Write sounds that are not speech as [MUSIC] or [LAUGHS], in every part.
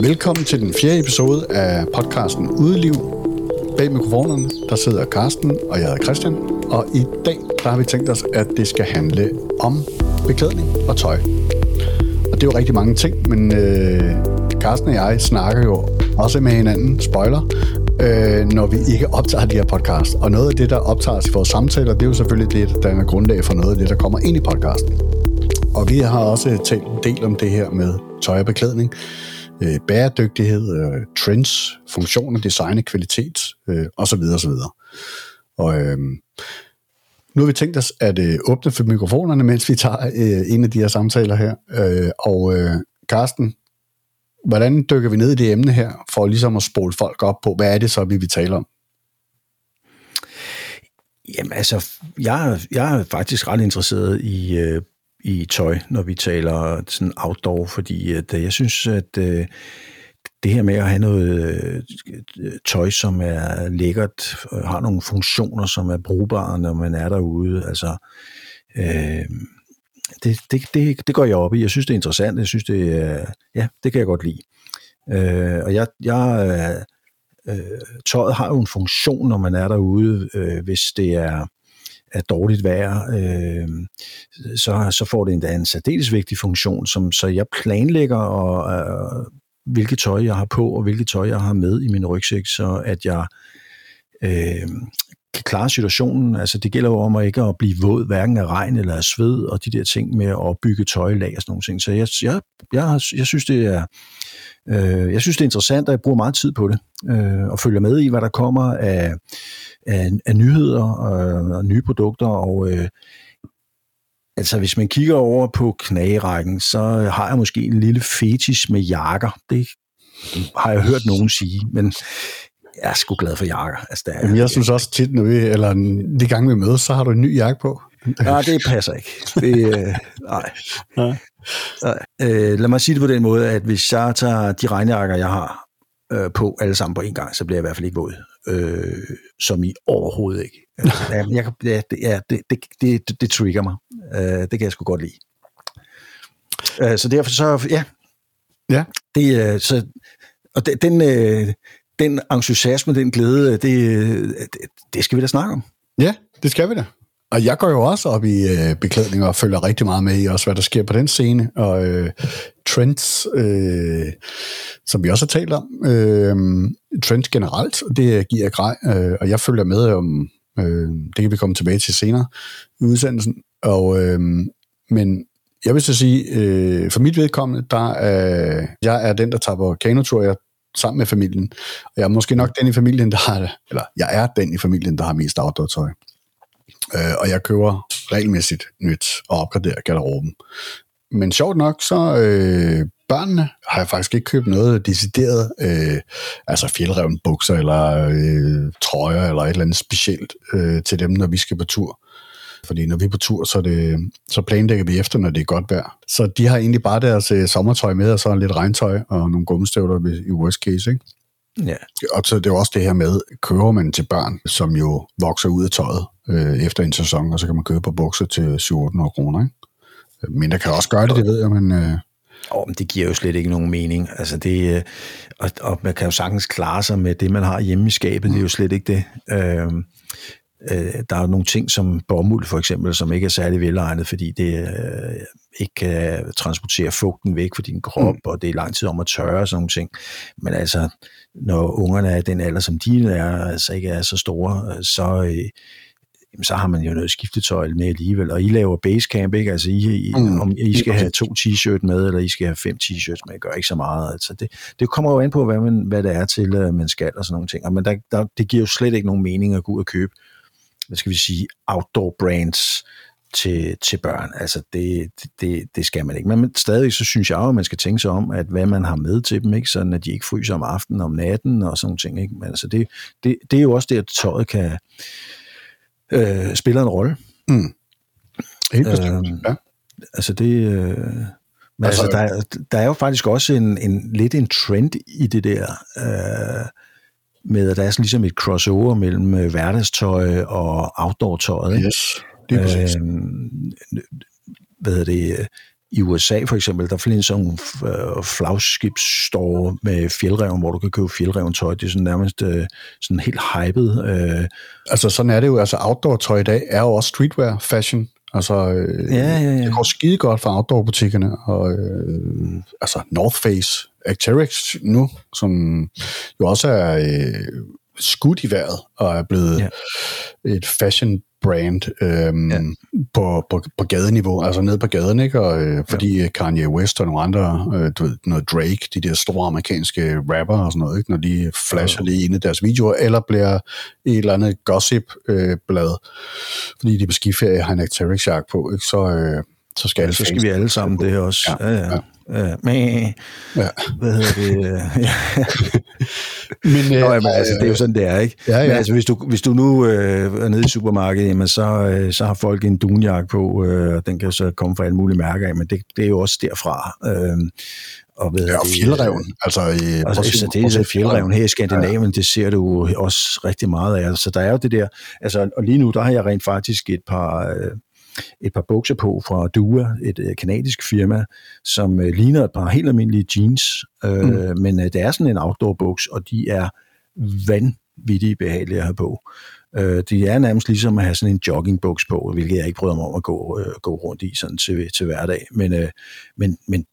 Velkommen til den fjerde episode af podcasten Udeliv. Bag mikrofonerne, der sidder Karsten, og jeg hedder Christian. Og i dag, der har vi tænkt os, at det skal handle om beklædning og tøj. Og det er jo rigtig mange ting, men øh, Karsten og jeg snakker jo også med hinanden, spoiler, øh, når vi ikke optager de her podcast. Og noget af det, der optages i vores samtaler, det er jo selvfølgelig det, der er grundlag for noget af det, der kommer ind i podcasten. Og vi har også talt en del om det her med tøj og beklædning, øh, bæredygtighed, øh, trends, funktioner, design, kvalitet øh, osv. osv. Og øh, nu har vi tænkt os at øh, åbne for mikrofonerne, mens vi tager øh, en af de her samtaler her. Øh, og øh, Karsten, hvordan dykker vi ned i det emne her, for ligesom at spole folk op på, hvad er det så, vi vil tale om? Jamen altså, jeg, jeg er faktisk ret interesseret i, øh, i tøj, når vi taler sådan outdoor, fordi at, øh, jeg synes, at øh, det her med at have noget øh, tøj, som er lækkert, øh, har nogle funktioner, som er brugbare, når man er derude, altså øh, det, det, det, det går jeg op i. Jeg synes, det er interessant. Jeg synes, det ja, det kan jeg godt lide. Øh, og jeg, jeg øh, tøjet har jo en funktion, når man er derude, øh, hvis det er er dårligt vejr, øh, så, så får det endda en særdeles vigtig funktion, som, så jeg planlægger, og, øh, hvilket tøj jeg har på, og hvilket tøj jeg har med i min rygsæk, så at jeg øh, kan klare situationen. Altså det gælder jo om at ikke at blive våd, hverken af regn eller af sved, og de der ting med at opbygge tøjlag og sådan nogle ting. Så jeg, jeg, jeg, jeg synes, det er øh, jeg synes, det er interessant, og jeg bruger meget tid på det, øh, og følger med i, hvad der kommer af, af, af nyheder og, og nye produkter, og øh, altså hvis man kigger over på knagerækken, så har jeg måske en lille fetish med jakker. Det har jeg hørt nogen sige, men jeg er sgu glad for jakker. Altså, der er, Jamen, jeg synes også tit, når vi, eller de gange vi mødes, så har du en ny jakke på. Nej, det passer ikke. Det, øh, [LAUGHS] nej. nej. Øh, lad mig sige det på den måde, at hvis jeg tager de regnjakker, jeg har øh, på alle sammen på en gang, så bliver jeg i hvert fald ikke våd. Øh, som i overhovedet ikke. Altså, [LAUGHS] jeg, ja, det, ja, det, det, det, det trigger mig. Øh, det kan jeg sgu godt lide. Øh, så derfor så, ja. Ja. Det, øh, så, og det, den, øh, den entusiasme, den glæde, det, det, det skal vi da snakke om. Ja, det skal vi da. Og jeg går jo også op i øh, beklædning og følger rigtig meget med i også, hvad der sker på den scene, og øh, trends, øh, som vi også har talt om. Øh, trends generelt, det giver jeg grej, øh, og jeg følger med om, øh, det kan vi komme tilbage til senere i udsendelsen. Og, øh, men jeg vil så sige, øh, for mit vedkommende, der er, jeg er den, der tager på kanotur, jeg sammen med familien. Og jeg er måske nok den i familien, der har, eller jeg er den i familien, der har mest outdoor-tøj. Øh, og jeg køber regelmæssigt nyt og opgraderer garderoben. Men sjovt nok, så øh, børnene har jeg faktisk ikke købt noget decideret, øh, altså fjeldrevne bukser eller øh, trøjer eller et eller andet specielt øh, til dem, når vi skal på tur. Fordi når vi er på tur, så, det, så planlægger vi efter, når det er godt vejr. Så de har egentlig bare deres øh, sommertøj med, og så lidt regntøj og nogle gummistøvler i worst case, ikke? Ja. Og så det er også det her med, køber man til børn, som jo vokser ud af tøjet øh, efter en sæson, og så kan man købe på bukser til 700 kroner, ikke? Men der kan også gøre det, det ved jeg, men... Øh, Oh, men det giver jo slet ikke nogen mening. Altså det, øh, og, og man kan jo sagtens klare sig med det, man har hjemme i skabet. Det er jo slet ikke det. Øh, øh, der er nogle ting som bomuld for eksempel, som ikke er særlig velegnet, fordi det øh, ikke kan transportere fugten væk fra din krop, mm. og det er lang tid om at tørre og sådan nogle ting. Men altså, når ungerne er den alder, som de er, altså ikke er så store, så, øh, så har man jo noget skiftetøj med alligevel. Og I laver basecamp, ikke? Altså, I, I, mm. om I skal have to t-shirt med, eller I skal have fem t-shirts med, gør ikke så meget. Altså, det, det kommer jo an på, hvad, man, hvad det er til, at man skal, og sådan nogle ting. Men der, der, det giver jo slet ikke nogen mening at gå ud og købe, hvad skal vi sige, outdoor brands, til, til børn. Altså, det, det, det skal man ikke. Men stadig så synes jeg jo, at man skal tænke sig om, at hvad man har med til dem, ikke? sådan at de ikke fryser om aftenen, om natten og sådan ting. Ikke? Men altså, det, det, det er jo også det, at tøjet kan øh, spille en rolle. Mm. Helt bestemt, øh, ja. Altså, det... Øh, men altså, altså der, der er jo faktisk også en, en lidt en trend i det der, øh, med at der er sådan ligesom et crossover mellem øh, hverdagstøj og outdoor-tøjet. Ikke? Det er øh, hvad hedder det, i USA for eksempel, der findes sådan nogle øh, flagskibsstore med fjeldreven, hvor du kan købe fjeldreven tøj. Det er sådan nærmest øh, sådan helt hyped. Øh. Altså sådan er det jo. Altså outdoor-tøj i dag er jo også streetwear fashion. Altså, øh, ja, ja, ja. det går skide godt for outdoor-butikkerne, og øh, altså North Face, Arc'teryx nu, som jo også er øh, skudt i vejret, og er blevet ja. et fashion brand øhm, ja. på, på, på gadeniveau, altså nede på gaden, ikke? Og, øh, fordi ja. Kanye West og nogle andre, øh, du ved, noget Drake, de der store amerikanske rapper og sådan noget, ikke? når de flasher ja. lige ind i deres videoer, eller bliver et eller andet gossip-blad, øh, fordi de er på skiferie har en Arc'teryx på, ikke? Så, øh, så skal, ja, så skal vi alle sammen det også. Ja, ja. ja. Ja, men, ja. hvad hedder det? ja. [LAUGHS] men, øh, Nå, jamen, altså, det er jo sådan, det er, ikke? Ja, ja. Men altså, hvis du, hvis du nu øh, er nede i supermarkedet, jamen, så, øh, så har folk en dunjak på, øh, og den kan så komme fra alle mulige mærker af, men det, det er jo også derfra. Øh, og, ved, ja, og fjeldreven. Altså, i, altså, altså det er fjeldreven her i Skandinavien, ja. det ser du også rigtig meget af. Så der er jo det der, altså, og lige nu, der har jeg rent faktisk et par, øh, et par bukser på fra Dua, et øh, kanadisk firma, som øh, ligner et par helt almindelige jeans, øh, mm. men øh, det er sådan en outdoor buks, og de er vanvittigt behagelige at have på. Øh, de er nærmest ligesom at have sådan en joggingbuks på, hvilket jeg ikke prøver mig om at gå, øh, gå rundt i sådan til, til hverdag, men, øh, men, men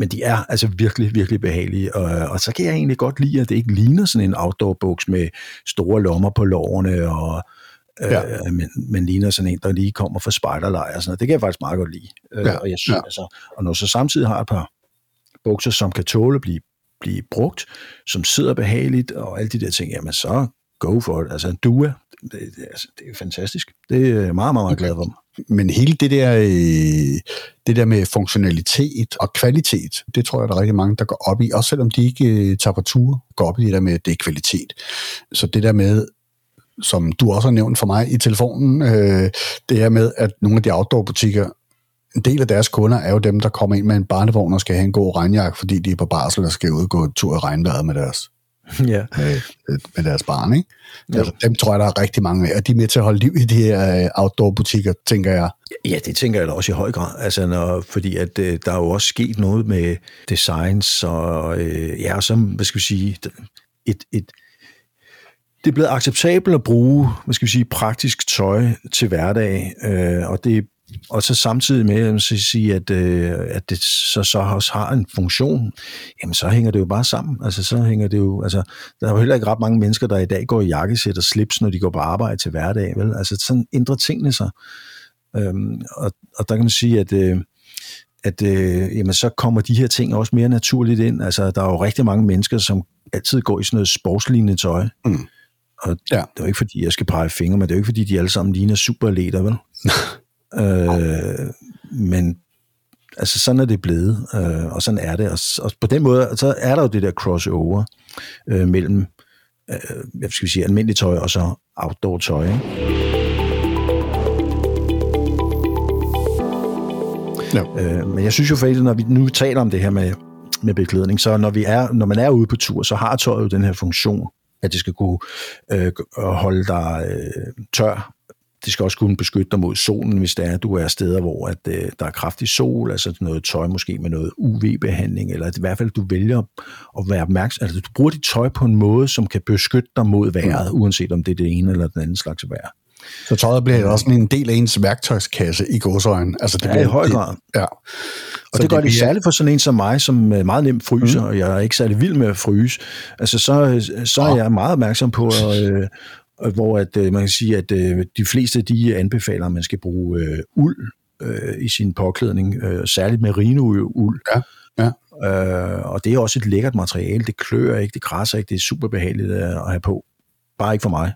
men de er altså virkelig, virkelig behagelige, og, og så kan jeg egentlig godt lide, at det ikke ligner sådan en outdoor buks med store lommer på lårene og, ja. øh, men, men ligner sådan en, der lige kommer fra spejderlejr og sådan noget. Det kan jeg faktisk meget godt lide. Øh, ja. Og, jeg synes, ja. altså, og når så samtidig har et par bukser, som kan tåle at blive, blive brugt, som sidder behageligt og alle de der ting, jamen så go for it. Altså en due, det, det, altså, det er fantastisk. Det er jeg meget, meget, meget glad for. Men hele det der, øh, det der med funktionalitet og kvalitet, det tror jeg, der er rigtig mange, der går op i. Også selvom de ikke øh, tager på ture, går op i det der med, at det er kvalitet. Så det der med, som du også har nævnt for mig i telefonen, øh, det er med, at nogle af de outdoor-butikker, en del af deres kunder er jo dem, der kommer ind med en barnevogn og skal have en god regnjakke, fordi de er på barsel og skal ud og gå en tur i regnvejret med deres, [LAUGHS] ja. med, med deres barn. Ikke? Altså, dem tror jeg, der er rigtig mange af, og de er med til at holde liv i de her øh, outdoor-butikker, tænker jeg. Ja, det tænker jeg da også i høj grad, altså, når, fordi at, øh, der er jo også sket noget med designs, og øh, ja, så, hvad skal vi sige, et, et, det er blevet acceptabelt at bruge, hvad skal vi sige, praktisk tøj til hverdag, øh, og det og så samtidig med at sige, at, øh, at det så, så også har en funktion, jamen så hænger det jo bare sammen. Altså så hænger det jo, altså der er jo heller ikke ret mange mennesker, der i dag går i jakkesæt og slips, når de går på arbejde til hverdag, vel? Altså sådan ændrer tingene sig. Øhm, og, og der kan man sige, at, øh, at øh, jamen, så kommer de her ting også mere naturligt ind. Altså der er jo rigtig mange mennesker, som altid går i sådan noget sportslignende tøj. Mm og ja. det er jo ikke, fordi jeg skal pege fingre, men det er jo ikke, fordi de alle sammen ligner superleder, vel? [LAUGHS] øh, men altså sådan er det blevet, øh, og sådan er det. Og, og på den måde, så er der jo det der crossover øh, mellem, øh, hvad skal vi sige, almindelig tøj og så outdoor tøj, ikke? Ja. Øh, men jeg synes jo faktisk, når vi nu taler om det her med, med beklædning, så når, vi er, når man er ude på tur, så har tøjet jo den her funktion at det skal kunne øh, holde dig øh, tør. Det skal også kunne beskytte dig mod solen, hvis det er, du er steder, hvor at, øh, der er kraftig sol, altså noget tøj måske med noget UV-behandling, eller at i hvert fald du vælger at være opmærksom, altså du bruger dit tøj på en måde, som kan beskytte dig mod vejret, mm. uanset om det er det ene eller den anden slags vejr. Så tøjet bliver også en del af ens værktøjskasse i godsøjen. Altså, det ja, bliver, i høj grad. Det, ja. Og så det gør det, det særligt for sådan en som mig, som meget nemt fryser, mm. og jeg er ikke særlig vild med at fryse. Altså, så, så er jeg meget opmærksom på, øh, hvor at, øh, man kan sige, at øh, de fleste de anbefaler, at man skal bruge øh, uld øh, i sin påklædning, øh, særligt merino-uld. Ja. Ja. Øh, og det er også et lækkert materiale. Det klør ikke, det græsser ikke, det er super behageligt at have på. Bare ikke for mig.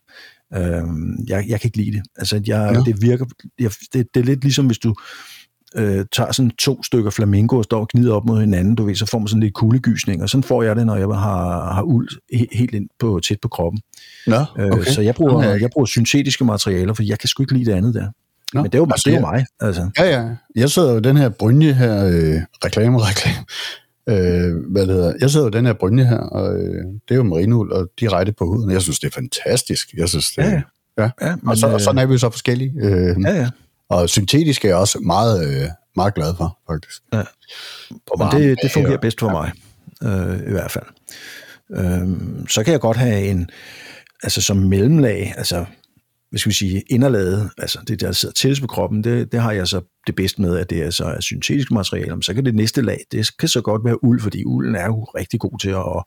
Øh, jeg, jeg kan ikke lide det. Altså, jeg, ja. det virker... Jeg, det, det er lidt ligesom, hvis du øh, tager sådan to stykker flamingo og står og gnider op mod hinanden, du ved, så får man sådan lidt kuldegysning, og sådan får jeg det, når jeg har, har uld helt ind på, tæt på kroppen. Nå, øh, okay. øh, så jeg bruger, jeg bruger syntetiske materialer, for jeg kan sgu ikke lide det andet der. Nå, Men det er jo, altså, det er jo mig. Altså. Ja, ja. Jeg sidder jo den her brynje her, øh, reklame, reklame, øh, hvad det hedder. Jeg sidder jo den her brynje her, og øh, det er jo marinul og direkte på huden. Jeg synes, det er fantastisk. Jeg synes, det, ja, ja. Ja, ja men, og, så, og sådan er vi jo så forskellige. Øh, ja, ja. Og syntetisk er også meget, øh, meget glad for, faktisk. Ja. Men det, det fungerer bedst for mig, øh, i hvert fald. Øh, så kan jeg godt have en, altså som mellemlag, altså hvad skal vi sige, inderlaget, altså det der sidder tættest på kroppen, det, det har jeg så det bedste med, at det er så er syntetisk materiale. Men så kan det næste lag, det kan så godt være uld, fordi ulden er jo rigtig god til at,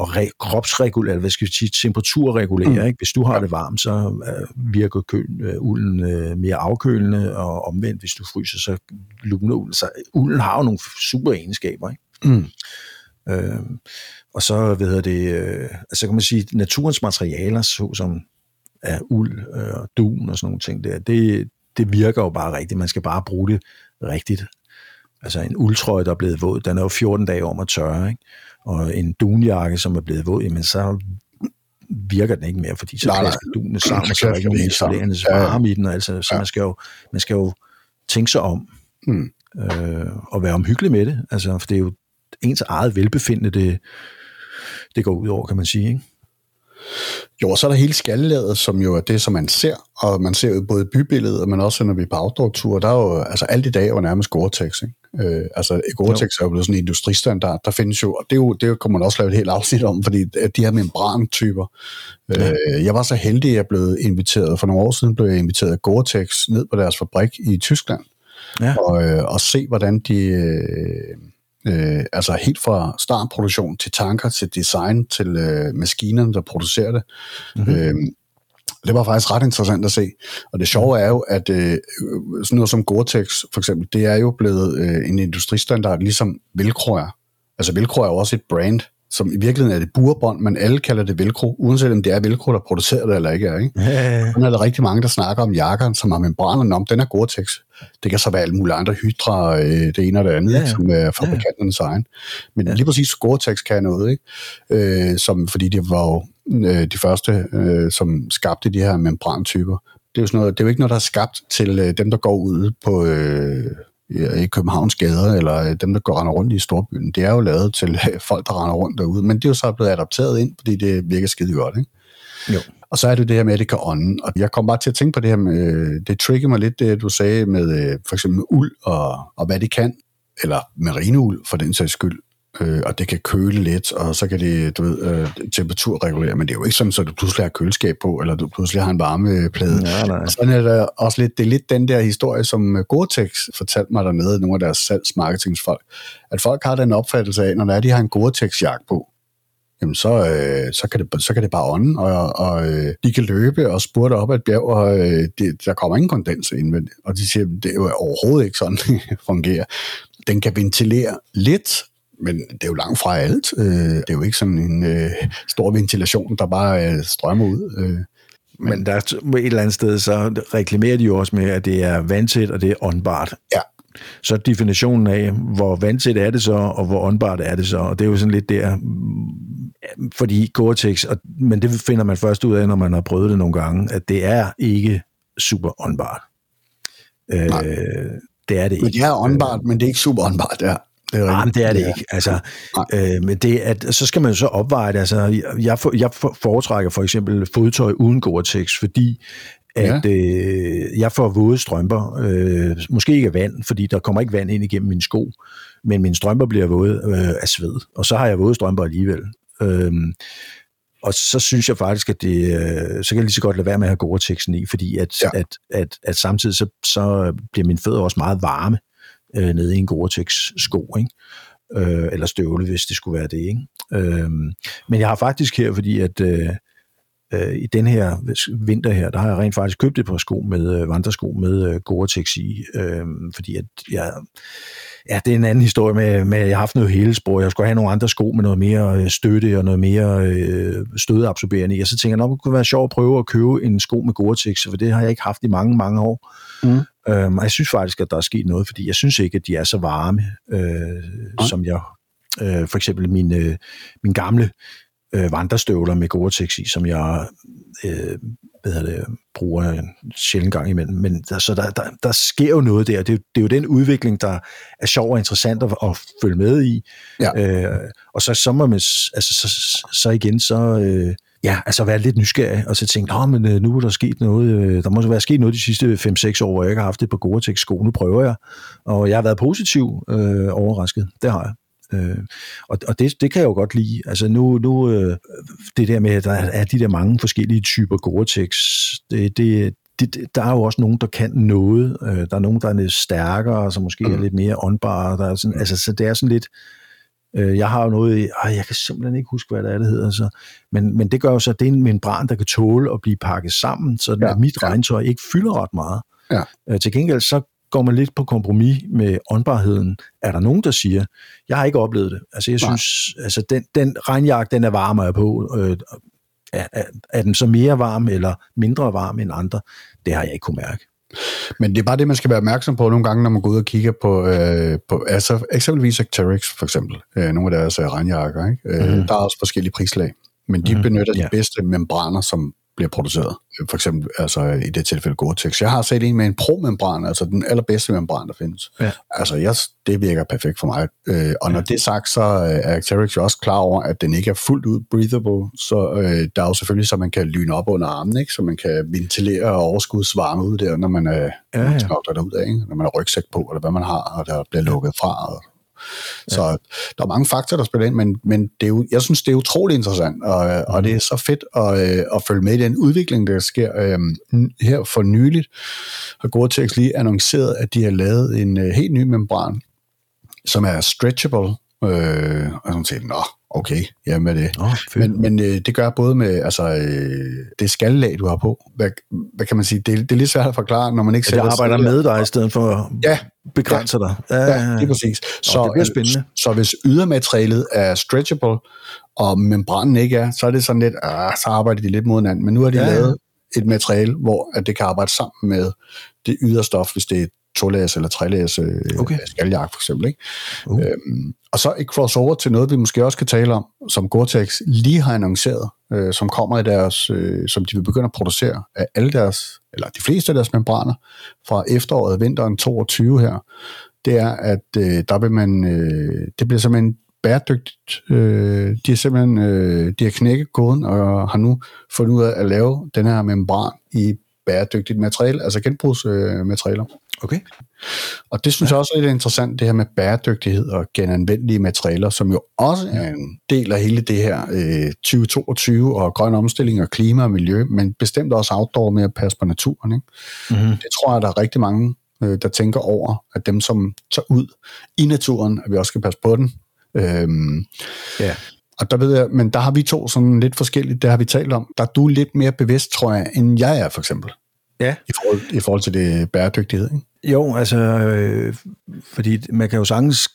at re, kropsregulere, hvad skal vi sige, temperaturregulere. Mm. Ikke? Hvis du har det varmt, så uh, virker køl, uh, ulden uh, mere afkølende, og omvendt, hvis du fryser, så luner ulden. Så ulden har jo nogle super egenskaber. Ikke? Mm. Uh, og så, hvad hedder det, uh, altså kan man sige, naturens materialer, såsom af uld øh, og dun og sådan nogle ting der, det, det virker jo bare rigtigt. Man skal bare bruge det rigtigt. Altså en uldtrøje, der er blevet våd, den er jo 14 dage om at tørre, ikke? og en dunjakke, som er blevet våd, jamen så virker den ikke mere, fordi så klasker dunene sammen, så er der ikke nogen isolerende varme i den, altså, så ja. man, skal jo, man skal jo tænke sig om, mm. øh, og være omhyggelig med det, altså, for det er jo ens eget velbefindende, det, det går ud over, kan man sige, ikke? Jo, og så er der hele skallelaget, som jo er det, som man ser, og man ser jo både bybilledet, men også når vi er på outdoor-tur, der er jo, altså alt i dag er jo nærmest Gore-Tex, ikke? Øh, altså Gore-Tex er jo blevet sådan en industristandard, der findes jo, og det, er jo, det kommer man også lave et helt afsnit om, fordi de her membrantyper. Ja. Øh, jeg var så heldig, at jeg blev inviteret, for nogle år siden blev jeg inviteret af Gore-Tex ned på deres fabrik i Tyskland, ja. og, øh, og se, hvordan de... Øh, Øh, altså helt fra startproduktion til tanker, til design, til øh, maskinerne, der producerer det. Mm-hmm. Øh, det var faktisk ret interessant at se. Og det sjove er jo, at øh, sådan noget som Gore-Tex for eksempel, det er jo blevet øh, en industristandard, ligesom Velcro er. Altså Velcro er jo også et brand, som i virkeligheden er det burbånd, men alle kalder det velcro, uanset om det er velcro, der producerer det eller ikke er. Ikke? Ja, ja, ja. er der rigtig mange, der snakker om jakker, som har membraner om, den er Gore-Tex. Det kan så være alle mulige andre hydra, øh, det ene og det andet, ja, ja. som er fabrikanternes ja. egen. Men ja. lige præcis Gore-Tex kan noget, ikke? Øh, som, fordi det var jo øh, de første, øh, som skabte de her membrantyper. Det er jo, sådan noget, det er jo ikke noget, der er skabt til øh, dem, der går ud på... Øh, i Københavns gader, eller øh, dem, der går render rundt i storbyen. Det er jo lavet til øh, folk, der render rundt derude, men det er jo så blevet adapteret ind, fordi det virker skide godt, ikke? Jo. Og så er det det her med, at det kan ånde. Og jeg kom bare til at tænke på det her med, det trigger mig lidt, det du sagde med for eksempel uld og, og hvad det kan, eller marineuld for den sags skyld øh, og det kan køle lidt, og så kan det du ved, øh, temperaturregulere, men det er jo ikke sådan, så du pludselig har køleskab på, eller du pludselig har en varmeplade. Ja, nej. Sådan er der også lidt, det er lidt den der historie, som Gore-Tex fortalte mig dernede, nogle af deres salgsmarketingsfolk, at folk har den opfattelse af, når de har en Gore-Tex-jakke på, jamen så, øh, så, kan det, så kan det bare ånde, og, og øh, de kan løbe og spurte op ad et bjerg, og øh, det, der kommer ingen kondens ind. Og de siger, det er jo overhovedet ikke sådan, [LAUGHS] det fungerer. Den kan ventilere lidt, men det er jo langt fra alt. Øh, det er jo ikke sådan en øh, stor ventilation, der bare øh, strømmer ud. Øh. Men, men der er et eller andet sted, så reklamerer de jo også med, at det er vandtæt, og det er åndbart. Ja. Så definitionen af, hvor vandtæt er det så, og hvor åndbart er det så, og det er jo sådan lidt der, fordi Gore-Tex, og, men det finder man først ud af, når man har prøvet det nogle gange, at det er ikke super åndbart. Øh, det er det ikke. Men det er åndbart, men det er ikke super åndbart, ja. Det er, Nej, det er det ja. ikke. Altså, øh, men det, at, så skal man jo så opveje det. Altså, jeg, for, jeg foretrækker for eksempel fodtøj uden Gore-Tex, fordi at ja. øh, jeg får våde strømper. Øh, måske ikke af vand, fordi der kommer ikke vand ind igennem mine sko, men mine strømper bliver våde øh, af sved. Og så har jeg våde strømper alligevel. Øh, og så synes jeg faktisk, at det, øh, så kan jeg lige så godt lade være med at have Gore-Texen i, fordi at, ja. at, at, at samtidig så, så bliver mine fødder også meget varme øh, nede i en Gore-Tex-sko, ikke? Øh, eller støvle, hvis det skulle være det. Ikke? Øh, men jeg har faktisk her, fordi at øh, øh, i den her vinter her, der har jeg rent faktisk købt et par sko med øh, vandresko med øh, Gore-Tex i, øh, fordi at jeg ja, det er en anden historie med, med at jeg har haft noget helespor. Jeg skulle have nogle andre sko med noget mere øh, støtte og noget mere øh, stødeabsorberende i. Og så tænker jeg, at det kunne være sjovt at prøve at købe en sko med Gore-Tex, for det har jeg ikke haft i mange, mange år. Mm. Øhm, og jeg synes faktisk, at der er sket noget, fordi jeg synes ikke, at de er så varme, øh, som jeg... Øh, for eksempel min, øh, min gamle øh, vandrestøvler med Gore-Tex i, som jeg øh, hvad det, bruger en sjældent gang imellem. Men der, så der, der, der sker jo noget der. Det er, det er jo den udvikling, der er sjov og interessant at, at følge med i. Ja. Øh, og så, så, må man, altså, så, så igen, så, øh, ja, altså være lidt nysgerrig, og så tænke, Nå, men øh, nu er der sket noget, øh, der må være sket noget de sidste 5-6 år, hvor jeg ikke har haft det på Gore-Tex-sko, nu prøver jeg, og jeg har været positiv øh, overrasket, det har jeg. Øh, og og det, det kan jeg jo godt lide. Altså nu, nu øh, det der med, at der er de der mange forskellige typer Gore-Tex, det, det, det, der er jo også nogen, der kan noget. Øh, der er nogen, der er lidt stærkere, som måske mm. er lidt mere åndbare. Der er sådan, altså, så det er sådan lidt... Øh, jeg har jo noget i... Øh, jeg kan simpelthen ikke huske, hvad det er, det hedder. Så, men, men det gør jo så, at det er en membran, der kan tåle at blive pakket sammen, så ja. mit regntøj ikke fylder ret meget. Ja. Øh, til gengæld så går man lidt på kompromis med åndbarheden, er der nogen, der siger. Jeg har ikke oplevet det. Altså, jeg Nej. synes, altså, den, den regnjagt, den er varmere på. Øh, er, er, er den så mere varm eller mindre varm end andre? Det har jeg ikke kunne mærke. Men det er bare det, man skal være opmærksom på nogle gange, når man går ud og kigger på, øh, på altså eksempelvis Arcteryx for eksempel, øh, nogle af deres øh, regnjakker. Ikke? Øh, mm-hmm. Der er også forskellige prislag, men de mm-hmm. benytter de ja. bedste membraner, som bliver produceret. For eksempel altså i det tilfælde Gore-Tex. Jeg har set en med en pro-membran, altså den allerbedste membran, der findes. Ja. Altså jeg, det virker perfekt for mig. Øh, og når ja. det er sagt, så er Arcteryx jo også klar over, at den ikke er fuldt ud breathable, så øh, der er jo selvfølgelig, så man kan lyne op under armen, ikke? så man kan ventilere og overskudsvarme ud der, når man er ja, ja. derud af, ikke? når man har rygsæk på, eller hvad man har, og der bliver lukket fra, og så der er mange faktorer, der spiller ind, men, men det er jo, jeg synes, det er utrolig interessant, og, og det er så fedt at, øh, at følge med i den udvikling, der sker øhm, her for nyligt. Har Gore-Tex lige annonceret, at de har lavet en øh, helt ny membran, som er stretchable, øh, og sådan set, nå, okay, jamen med det. Oh, men men øh, det gør både med altså, øh, det skallag, du har på. Hvad, hvad kan man sige? Det, det er lidt svært at forklare, når man ikke selv arbejder med dig i stedet for ja, begrænse ja, dig. Ja, ja, ja, det er præcis. Så, oh, det bliver spændende. Så, så hvis ydermaterialet er stretchable, og membranen ikke er, så er det sådan lidt, ah, så arbejder de lidt mod hinanden. Men nu har de ja, lavet et materiale, hvor at det kan arbejde sammen med det yderstof, hvis det er to-layers eller tre-layers øh, okay. skaljak for eksempel. Ikke? Uh. Øhm, og så ikke for os over til noget, vi måske også kan tale om, som Gore-Tex lige har annonceret, øh, som kommer i deres, øh, som de vil begynde at producere af alle deres, eller de fleste af deres membraner fra efteråret, vinteren 22 her, det er, at øh, der vil man, øh, det bliver simpelthen bæredygtigt. Øh, de har simpelthen øh, de har knækket koden og har nu fundet ud af at lave den her membran i bæredygtigt materiale, altså genbrugsmaterialer. Øh, Okay. Og det synes ja. jeg også er lidt interessant, det her med bæredygtighed og genanvendelige materialer, som jo også er en del af hele det her øh, 2022 og grøn omstilling og klima og miljø, men bestemt også outdoor med at passe på naturen. Ikke? Mm-hmm. Det tror jeg, der er rigtig mange, øh, der tænker over, at dem, som tager ud i naturen, at vi også skal passe på den. Øhm, ja. Og der ved jeg, men der har vi to sådan lidt forskelligt, det har vi talt om. Der er du lidt mere bevidst, tror jeg, end jeg er for eksempel. Ja. I forhold, i forhold til det bæredygtighed, ikke? Jo, altså, øh, fordi man kan jo sagtens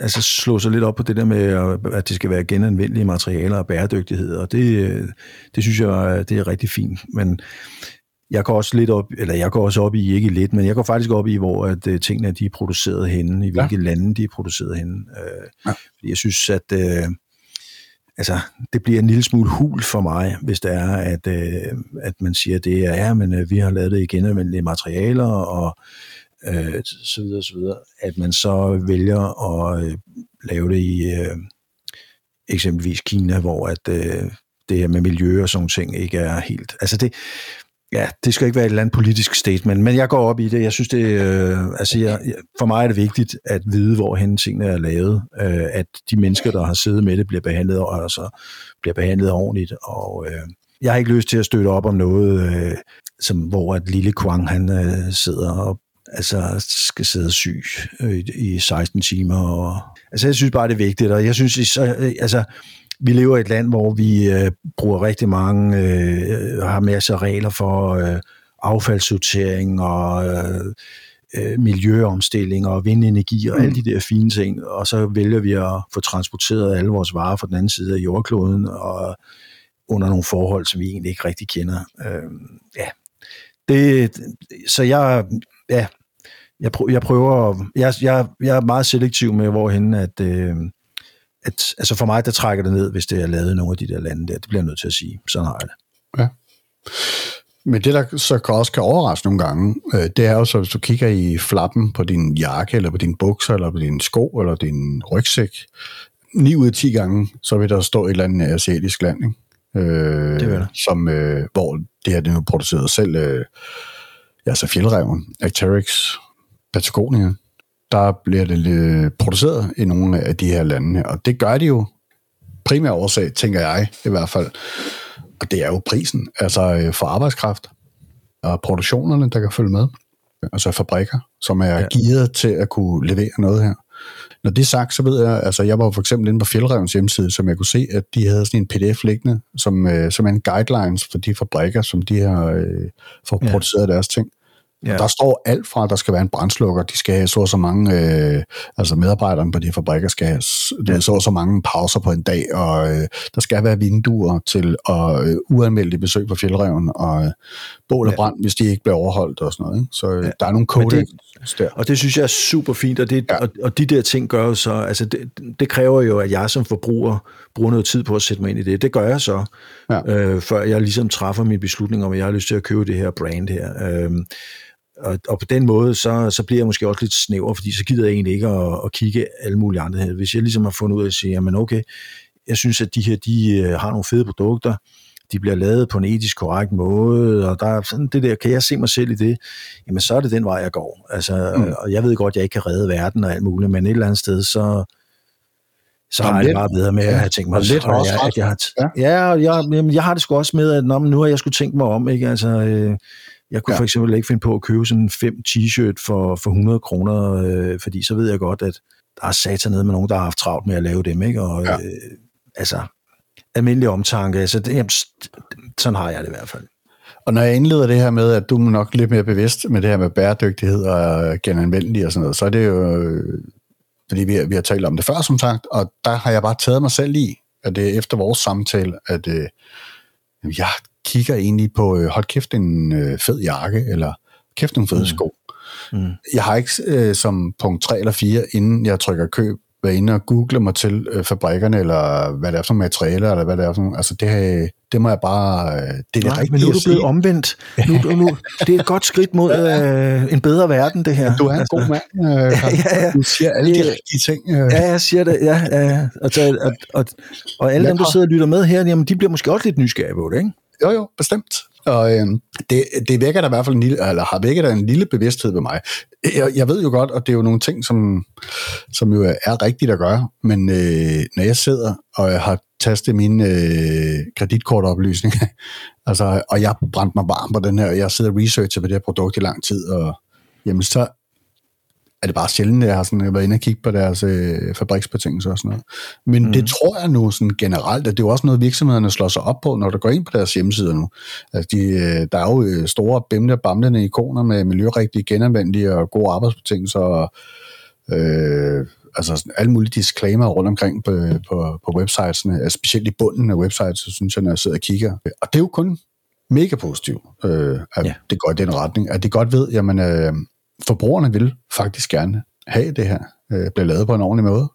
altså, slå sig lidt op på det der med, at det skal være genanvendelige materialer og bæredygtighed, og det, det synes jeg, det er rigtig fint. Men jeg går også lidt op, eller jeg går også op i, ikke lidt, men jeg går faktisk op i, hvor at, uh, tingene de er produceret henne, i hvilke ja. lande de er produceret henne. Uh, ja. Fordi jeg synes, at uh, altså, det bliver en lille smule hul for mig, hvis det er, at, øh, at man siger, det er, ja, men øh, vi har lavet det i genanvendelige materialer, og øh, så videre, så videre, at man så vælger at øh, lave det i øh, eksempelvis Kina, hvor at øh, det her med miljø og sådan ting ikke er helt... Altså det, Ja, det skal ikke være et eller andet politisk statement, men jeg går op i det. Jeg synes, det øh, altså jeg, for mig er det vigtigt at vide, hvor hen tingene er lavet, øh, at de mennesker, der har siddet med det, bliver behandlet, og altså, bliver behandlet ordentligt. Og øh, jeg har ikke lyst til at støtte op om noget, øh, som, hvor at lille Kwang, han øh, sidder og altså, skal sidde syg øh, i 16 timer. Og, altså, jeg synes bare, det er vigtigt, og jeg synes, så, øh, altså, vi lever i et land, hvor vi øh, bruger rigtig mange, øh, har masser af regler for øh, affaldssortering og øh, øh, miljøomstilling og vindenergi og mm. alle de der fine ting, og så vælger vi at få transporteret alle vores varer fra den anden side af jordkloden og under nogle forhold, som vi egentlig ikke rigtig kender. Øh, ja. Det, så jeg, ja, jeg, prøver, jeg prøver, jeg, jeg, jeg er meget selektiv med, hvorhen at, øh, at altså for mig, der trækker det ned, hvis det er lavet i nogle af de der lande der. Det bliver jeg nødt til at sige. Sådan har jeg det. Ja. Men det, der så også kan overraske nogle gange, øh, det er jo så, hvis du kigger i flappen på din jakke, eller på din bukser, eller på din sko, eller din rygsæk, 9 ud af 10 gange, så vil der stå et eller andet asiatisk land, ikke? øh, Det vil der. som, øh, hvor det her det er nu produceret selv, øh, ja, så Fjeldreven, Arcteryx, Patagonia, der bliver det øh, produceret i nogle af de her lande og det gør de jo primær årsag, tænker jeg i hvert fald, og det er jo prisen, altså øh, for arbejdskraft og produktionerne, der kan følge med, altså fabrikker, som er Ja. gearet til at kunne levere noget her. Når det er sagt, så ved jeg, altså jeg var for eksempel inde på Fjeldrevens hjemmeside, som jeg kunne se, at de havde sådan en pdf liggende, som, øh, som er en guidelines for de fabrikker, som de har øh, ja. produceret deres ting. Ja. Ja. Der står alt fra, at der skal være en brændslukker, de skal have så og så mange, øh, altså medarbejderne på de her fabrikker skal have Ja. så og så mange pauser på en dag, og øh, der skal være vinduer til og, øh, uanmeldte besøg på fjeldreven, og øh, bål og Ja. brand, hvis de ikke bliver overholdt og sådan noget. Ikke? Så øh, Ja. der er nogle codex der. Og det synes jeg er super fint, og, det, ja. Og, og de der ting gør jo så, altså det, det kræver jo, at jeg som forbruger bruger noget tid på at sætte mig ind i det. Det gør jeg så, ja. Øh, før jeg ligesom træffer min beslutning om, at jeg har lyst til at købe det her brand her. Øhm, og, og på den måde, så, så bliver jeg måske også lidt snæver, fordi så gider jeg egentlig ikke at, at kigge alle mulige andre her. Hvis jeg ligesom har fundet ud af at sige, jamen okay, jeg synes, at de her, de øh, har nogle fede produkter, de bliver lavet på en etisk korrekt måde, og der er sådan det der, kan jeg se mig selv i det, jamen så er det den vej, jeg går. Altså, mm. Og jeg ved godt, at jeg ikke kan redde verden og alt muligt, men et eller andet sted, så, så Og har jeg det bare bedre med at ja, have tænkt mig, og lidt at også jeg, at jeg har, Ja. ja, og jeg, jamen, jeg har det sgu også med, at nå, men nu har jeg skulle tænkt mig om, ikke? Altså, øh, jeg kunne ja. For eksempel ikke finde på at købe sådan fem t-shirt for, for 100 kroner, øh, fordi så ved jeg godt, at der er satan nede med nogen, der har haft travlt med at lave dem, ikke? Og Ja. øh, altså, almindelig omtanke, altså, det, jamen, sådan har jeg det i hvert fald. Og når jeg indleder det her med, at du er nok lidt mere bevidst med det her med bæredygtighed og genanvendelig og sådan noget, så er det jo, fordi vi, vi har talt om det før, som sagt, og der har jeg bare taget mig selv i, at det er efter vores samtale, at øh, jeg kigger egentlig på, øh, hold kæft, en øh, fed jakke, eller kæft, nogle fede Mm. sko. Mm. Jeg har ikke øh, som punkt 3 eller 4, inden jeg trykker køb, været inde og google mig til øh, fabrikkerne, eller hvad det er for nogle materialer, eller hvad det er for nogle, altså det, det må jeg bare, øh, det er det Nej, rigtige men nu er du blevet omvendt. Nu, nu, det er et godt skridt mod [LAUGHS] øh, en bedre verden, det her. Du er en god mand, øh, [LAUGHS] ja, ja. Du siger alle de rigtige ting. Øh. Ja, jeg siger det. Ja, ja. Og, og, og, og alle dem, der sidder og lytter med her, jamen, de bliver måske også lidt nysgerrige på det, ikke? Jo, jo, bestemt. Og øh, det, det vækker der i hvert fald en lille, eller har vækket der en lille bevidsthed ved mig. Jeg, jeg ved jo godt, og det er jo nogle ting, som, som jo er rigtigt at gøre, men øh, når jeg sidder og jeg har tastet mine øh, kreditkortoplysninger, [LAUGHS] altså, og jeg brændte mig varm på den her, og jeg sidder og researcher på det her produkt i lang tid, og jamen, så er det bare sjældent, at jeg har sådan, været inde og kigge på deres øh, fabriksbetingelser og sådan noget. Men mm. det tror jeg nu sådan generelt, at det er jo også noget, virksomhederne slår sig op på, når du går ind på deres hjemmesider nu. Altså de, øh, der er jo øh, store bimle bamlende ikoner med miljørigtige, genanvendelige og gode arbejdsbetingelser, og øh, altså sådan alle mulige disclaimer rundt omkring på, på, på websitesene, altså specielt i bunden af websites, så synes jeg, når jeg sidder og kigger. Og det er jo kun mega positivt, øh, at Ja. det går i den retning, at de godt ved, jamen øh, forbrugerne vil faktisk gerne have det her, øh, bliver lavet på en ordentlig måde.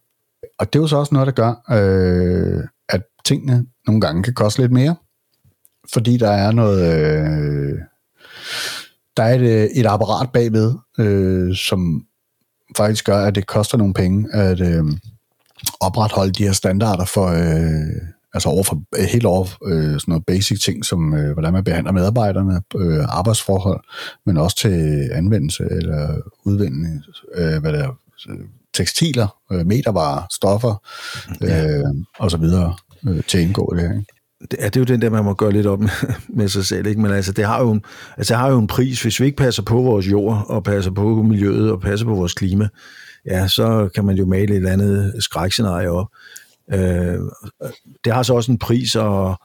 Og det er jo så også noget, der gør, øh, at tingene nogle gange kan koste lidt mere, fordi der er noget, øh, der er et, øh, et apparat bagved, øh, som faktisk gør, at det koster nogle penge at øh, opretholde de her standarder for, øh, altså over for, øh, helt over øh, sådan noget basic ting, som øh, hvordan man behandler medarbejderne, øh, arbejdsforhold, men også til anvendelse eller udvinding, øh, hvad det er, øh, tekstiler, øh, metervarer, stoffer Ja. øh, og så videre øh, til at indgå det her. Ikke? Er, det er jo den der, man må gøre lidt op med, [LAUGHS] med sig selv, ikke? Men altså, det har, jo en, altså, det har jo en pris. Hvis vi ikke passer på vores jord, og passer på miljøet, og passer på vores klima, ja, så kan man jo male et eller andet skrækscenarie op. Øh, det har så også en pris, og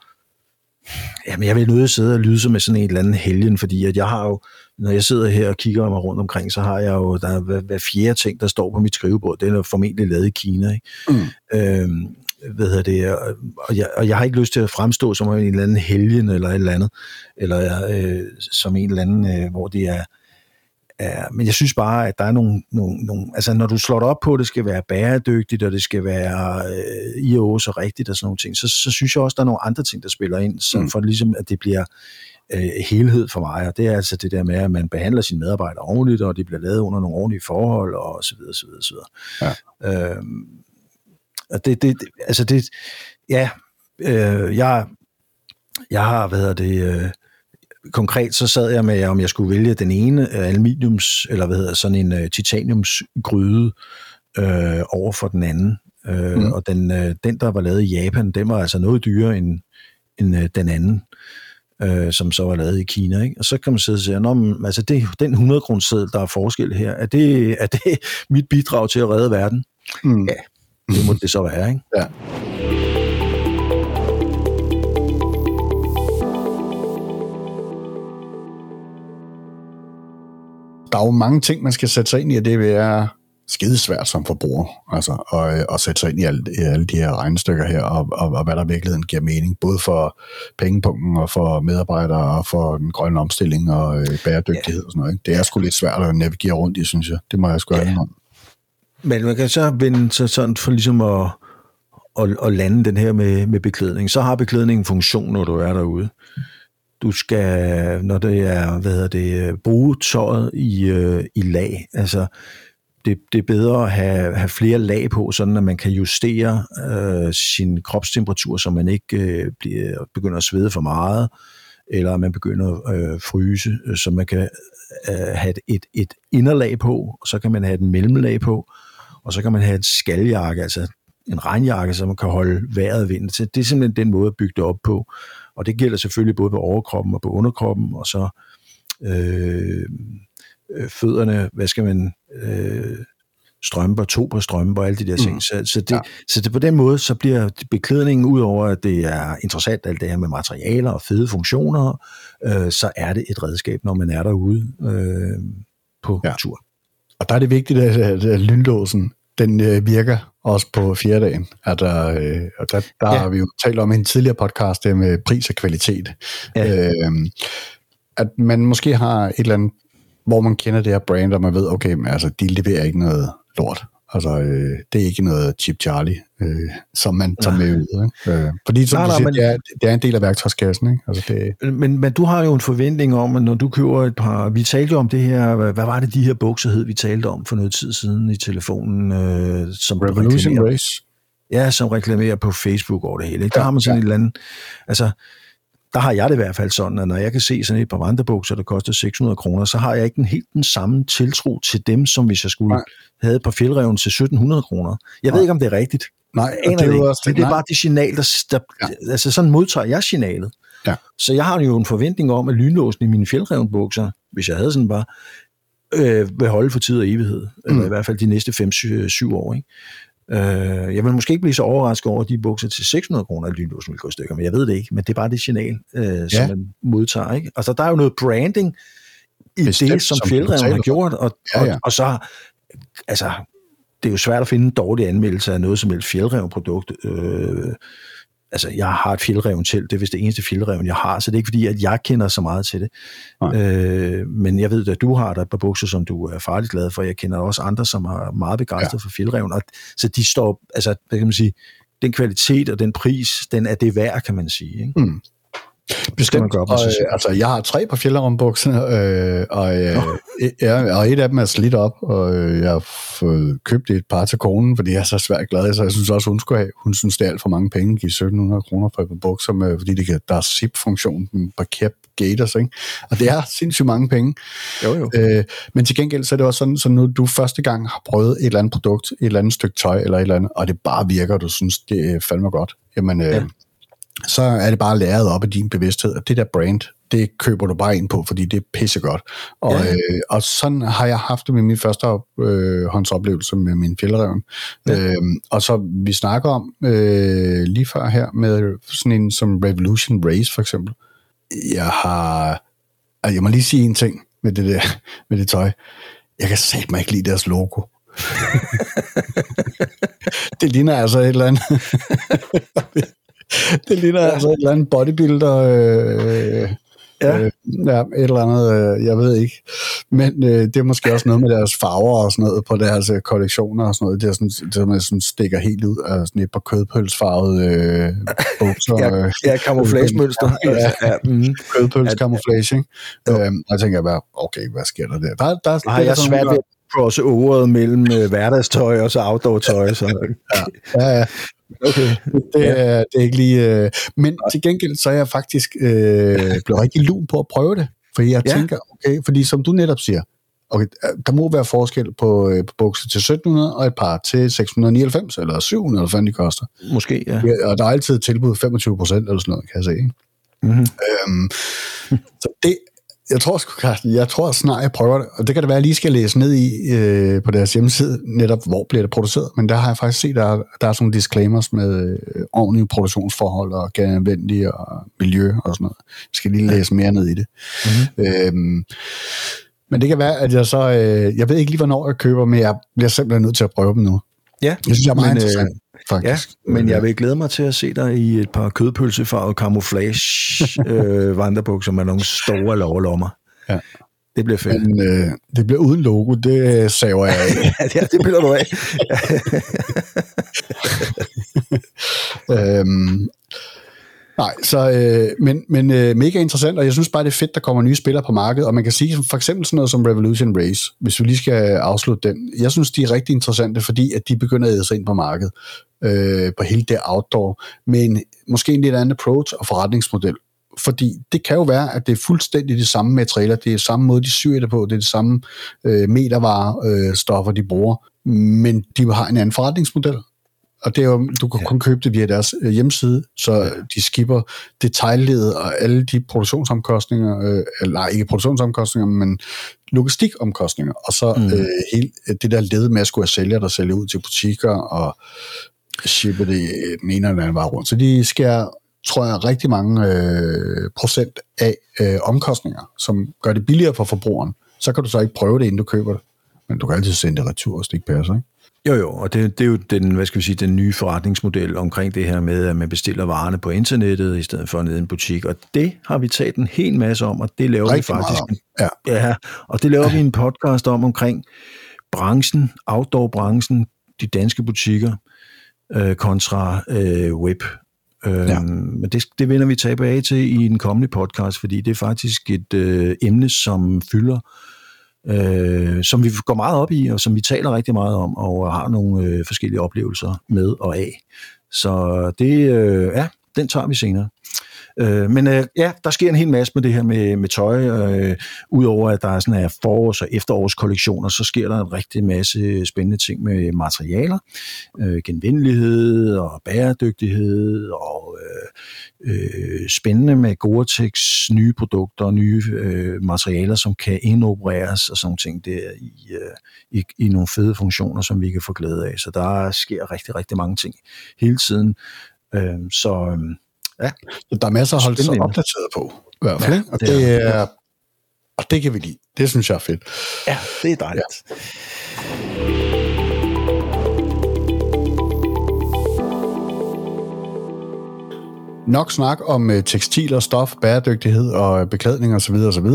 jamen, jeg vil nødt sidde og lyde som med sådan en eller anden helgen, fordi at jeg har jo, når jeg sidder her og kigger mig rundt omkring, så har jeg jo, der er hver, hver fjerde ting, der står på mit skrivebord, den er formentlig lavet i Kina, ikke? Mm. Øhm, hvad hedder det, og, og, jeg, og jeg har ikke lyst til at fremstå som en eller anden helgen eller et eller andet, eller øh, som en eller anden, øh, hvor det er, er, men jeg synes bare, at der er nogle, nogle, nogle, altså når du slår det op på, at det skal være bæredygtigt, og det skal være øh, IO så rigtigt og sådan nogle ting, så, så synes jeg også, der er nogle andre ting, der spiller ind, så Mm. for ligesom, at det bliver øh, helhed for mig, og det er altså det der med, at man behandler sine medarbejdere ordentligt, og de bliver lavet under nogle ordentlige forhold, og så videre, så videre, så videre. Ja. Øhm, og det, det, det, altså det, ja, øh, jeg, jeg har, hvad hedder det, øh, konkret så sad jeg med, om jeg skulle vælge den ene aluminiums, eller hvad hedder sådan en uh, titaniumsgryde øh, over for den anden. Øh, mm. Og den, øh, den, der var lavet i Japan, den var altså noget dyrere end, end øh, den anden, øh, som så var lavet i Kina. Ikke? Og så kan man sidde og sige, Nå, altså det, den 100 kroner der er forskel her, er det, er det [LAUGHS] mit bidrag til at redde verden? Mm. Ja, det må det så være. Ikke? Ja. Der er jo mange ting, man skal sætte sig ind i, og det vil være skidesvært som forbruger, altså at, at sætte sig ind i alle, i alle de her regnestykker her, og, og, og hvad der i virkeligheden giver mening, både for pengepunkten og for medarbejdere og for den grønne omstilling og øh, bæredygtighed ja. og sådan noget. Ikke? Det er sgu lidt svært at navigere rundt i, synes jeg. Det må jeg sgu ja. om. Men man kan så vende sig sådan for ligesom at, at, at lande den her med, med beklædning. Så har beklædningen en funktion, når du er derude du skal, når det er, hvad hedder det, øh, bruge tøjet i, øh, i lag. Altså, det, det er bedre at have, have flere lag på, sådan at man kan justere øh, sin kropstemperatur, så man ikke øh, bliver, begynder at svede for meget, eller man begynder øh, at øh, fryse, så man kan øh, have et, et, inderlag på, og så kan man have et mellemlag på, og så kan man have et skaljakke, altså en regnjakke, så man kan holde vejret vind. til. det er simpelthen den måde at bygge det op på. Og det gælder selvfølgelig både på overkroppen og på underkroppen, og så øh, øh, fødderne, hvad skal man, øh, strømper, to på strømper, alle de der ting. Mm. Så, så, det, ja. så det på den måde, så bliver beklædningen, ud over at det er interessant, alt det her med materialer og fede funktioner, øh, så er det et redskab, når man er derude øh, på ja. tur. Og der er det vigtigt, at, at lynlåsen, den øh, virker også på fjerde dagen. At der, øh, og der, der ja. har vi jo talt om i en tidligere podcast, det med pris og kvalitet. Ja. Øh, at man måske har et eller andet, hvor man kender det her brand, og man ved, okay, men, altså, de leverer ikke noget lort. Altså, øh, det er ikke noget Chip Charlie, øh, som man tager med ud. Ikke? Øh, fordi, som nej, du siger, men, det, er, det er en del af værktøjskassen. Ikke? Altså, det... men, men du har jo en forventning om, at når du køber et par... Vi talte jo om det her... Hvad, hvad var det, de her bukser hed, vi talte om for noget tid siden i telefonen? Øh, som Revolution Race. Ja, som reklamerer på Facebook over det hele. Ikke? Der ja, har man sådan ja. et eller andet... Altså, der har jeg det i hvert fald sådan, at når jeg kan se sådan et par vandrebukser, der koster 600 kroner, så har jeg ikke den helt den samme tiltro til dem, som hvis jeg skulle Nej. have et par fjeldreven til 1700 kroner. Jeg Nej. ved ikke, om det er rigtigt. Nej, det, er det, også, det, det er bare det signal, der, der ja. altså sådan modtager jeg signalet. Ja. Så jeg har jo en forventning om, at lynlåsen i mine fjeldrevnbukser, hvis jeg havde sådan bare, øh, vil holde for tid og evighed. Mm. Eller i hvert fald de næste 5-7 år. Ikke? Øh, jeg vil måske ikke blive så overrasket over, at de bukser til 600 kroner i lynlåsen vil gå i stykker, men jeg ved det ikke. Men det er bare det signal, øh, ja. som man modtager. Ikke? Altså, der er jo noget branding i Bestemt, det, som, som Fjeldreven har gjort, og, ja, ja. Og, og så, altså, det er jo svært at finde en dårlig anmeldelse af noget som helst fjeldreven produkt. Øh, altså, jeg har et fjeldreven til, det er vist det eneste fjeldreven, jeg har, så det er ikke fordi, at jeg kender så meget til det. Øh, men jeg ved, at du har der et par bukser, som du er farligt glad for. Jeg kender også andre, som er meget begejstret ja. for fjeldreven. Og, så de står, altså, hvad kan man sige, den kvalitet og den pris, den er det værd, kan man sige. Ikke? Mm. Bestemt. Man gøre og, øh, altså, jeg har tre på fjellerumbukserne, [LAUGHS] øh, og, øh, [LAUGHS] ja, og et af dem er slidt op, og øh, jeg har fået købt et par til konen, fordi jeg er så svært glad, så jeg synes også, hun skulle have. Hun synes, det er alt for mange penge, give 1700 kroner for et par bukser, med, fordi det kan, der er zip-funktion på cap gators, ikke? Og det er sindssygt mange penge. Jo, jo. Øh, men til gengæld så er det også sådan, så nu du første gang har prøvet et eller andet produkt, et eller andet stykke tøj eller et eller andet, og det bare virker, og du synes, det er fandme godt, jamen, øh, ja så er det bare læret op af din bevidsthed, at det der brand, det køber du bare ind på, fordi det er pissegodt. Og, ja. øh, og sådan har jeg haft det med min første øh, håndsoplevelse med min fjeldereven. Ja. Øh, og så vi snakker om øh, lige før her med sådan en som Revolution Race for eksempel. Jeg har... Altså, jeg må lige sige en ting med det, der, [LAUGHS] med det tøj. Jeg kan satme ikke lide deres logo. [LAUGHS] det ligner altså et eller andet. [LAUGHS] [LAUGHS] det ligner ja. altså et eller andet bodybuilder. Øh, ja. Øh, ja, et eller andet, øh, jeg ved ikke. Men øh, det er måske også noget med deres farver og sådan noget på deres øh, kollektioner og sådan noget. Det er sådan, det er, sådan stikker helt ud af sådan et par kødpølsfarvede øh, bukser. ja, øh, ja camouflage-mønster. [LAUGHS] ja, ja, mm. kødpøls camouflage, ikke? Øh, og jeg tænker bare, okay, hvad sker der der? der, der har jeg svært ved crosse overet mellem øh, hverdagstøj og så outdoor-tøj. Så. ja, ja, ja. Okay. Det, er, det er ikke lige... Øh, men til gengæld, så er jeg faktisk øh, blevet rigtig lun på at prøve det. Fordi jeg ja. tænker, okay, fordi som du netop siger, okay, der må være forskel på, øh, på bukser til 1700 og et par til 699 eller 700, hvad de koster. Måske, ja. ja. Og der er altid tilbud 25 procent eller sådan noget, kan jeg se. Ikke? Mm-hmm. Øhm, så det, jeg tror sgu, Carsten, jeg tror snart, jeg prøver det. Og det kan det være, at jeg lige skal læse ned i øh, på deres hjemmeside, netop hvor bliver det produceret. Men der har jeg faktisk set, der er, der er sådan nogle disclaimers med øh, ordentlige produktionsforhold og genanvendelige og miljø og sådan noget. Jeg skal lige læse mere ned i det. Mm-hmm. Øhm, men det kan være, at jeg så... Øh, jeg ved ikke lige, hvornår jeg køber, men jeg bliver simpelthen nødt til at prøve dem nu. Ja, jeg synes, jeg er meget men, interessant. Faktisk. Ja, men jeg vil glæde mig til at se dig i et par kødpølsefarvede camouflage [LAUGHS] øh, vandrebukser med nogle store lovrelommer. Ja. Det bliver fedt. Men øh, det bliver uden logo, det saver jeg af. [LAUGHS] ja, det bliver du af. [LAUGHS] øhm, Nej, så, øh, men, men øh, mega interessant, og jeg synes bare, det er fedt, der kommer nye spillere på markedet, og man kan sige for eksempel sådan noget som Revolution Race, hvis vi lige skal afslutte den. Jeg synes, de er rigtig interessante, fordi at de begynder at æde sig ind på markedet, øh, på hele det outdoor, med en, måske en lidt anden approach og forretningsmodel. Fordi det kan jo være, at det er fuldstændig det samme materialer, det er samme måde, de syr det på, det er det samme øh, metervarestoffer, øh, stoffer, de bruger, men de har en anden forretningsmodel, og det er jo, du kan ja. kun købe det via deres øh, hjemmeside, så ja. de skipper detaljledet og alle de produktionsomkostninger, øh, eller ikke produktionsomkostninger, men logistikomkostninger, og så mm. øh, hele det der led med at skulle have sælger, der sælger ud til butikker og shipper det den anden vej rundt. Så de skærer, tror jeg, rigtig mange øh, procent af øh, omkostninger, som gør det billigere for forbrugeren. Så kan du så ikke prøve det, inden du køber det. Men du kan altid sende det retur, hvis det ikke passer, ikke? Jo, jo, og det, det er jo den, hvad skal vi sige, den nye forretningsmodel omkring det her med, at man bestiller varerne på internettet, i stedet for ned i en butik, og det har vi talt en hel masse om, og det laver Rigtig vi faktisk. Ja. ja. og det laver ja. vi [LAUGHS] en podcast om omkring branchen, outdoor-branchen, de danske butikker, øh, kontra øh, web. Øh, ja. Men det, det vender vi tilbage til i en kommende podcast, fordi det er faktisk et øh, emne, som fylder øh, som vi går meget op i, og som vi taler rigtig meget om, og har nogle øh, forskellige oplevelser med og af. Så det, øh, ja, den tager vi senere. Øh, men øh, ja, der sker en hel masse med det her med, med tøj. Øh, Udover at der er sådan her forårs- og efterårskollektioner, så sker der en rigtig masse spændende ting med materialer, øh, genvendelighed og bæredygtighed og øh, øh, spændende med Gore-Tex nye produkter og nye øh, materialer, som kan indopereres og sådan ting der i, øh, i, i nogle fede funktioner, som vi kan få glæde af. Så der sker rigtig, rigtig mange ting hele tiden. Øh, så øh, Ja. Så der er masser at holde sig opdateret på, i hvert fald. Ja, og, det, det er, og det kan vi lide. Det synes jeg er fedt. Ja, det er dejligt. Ja. Nok snak om uh, tekstil og stof, bæredygtighed og beklædning osv. osv.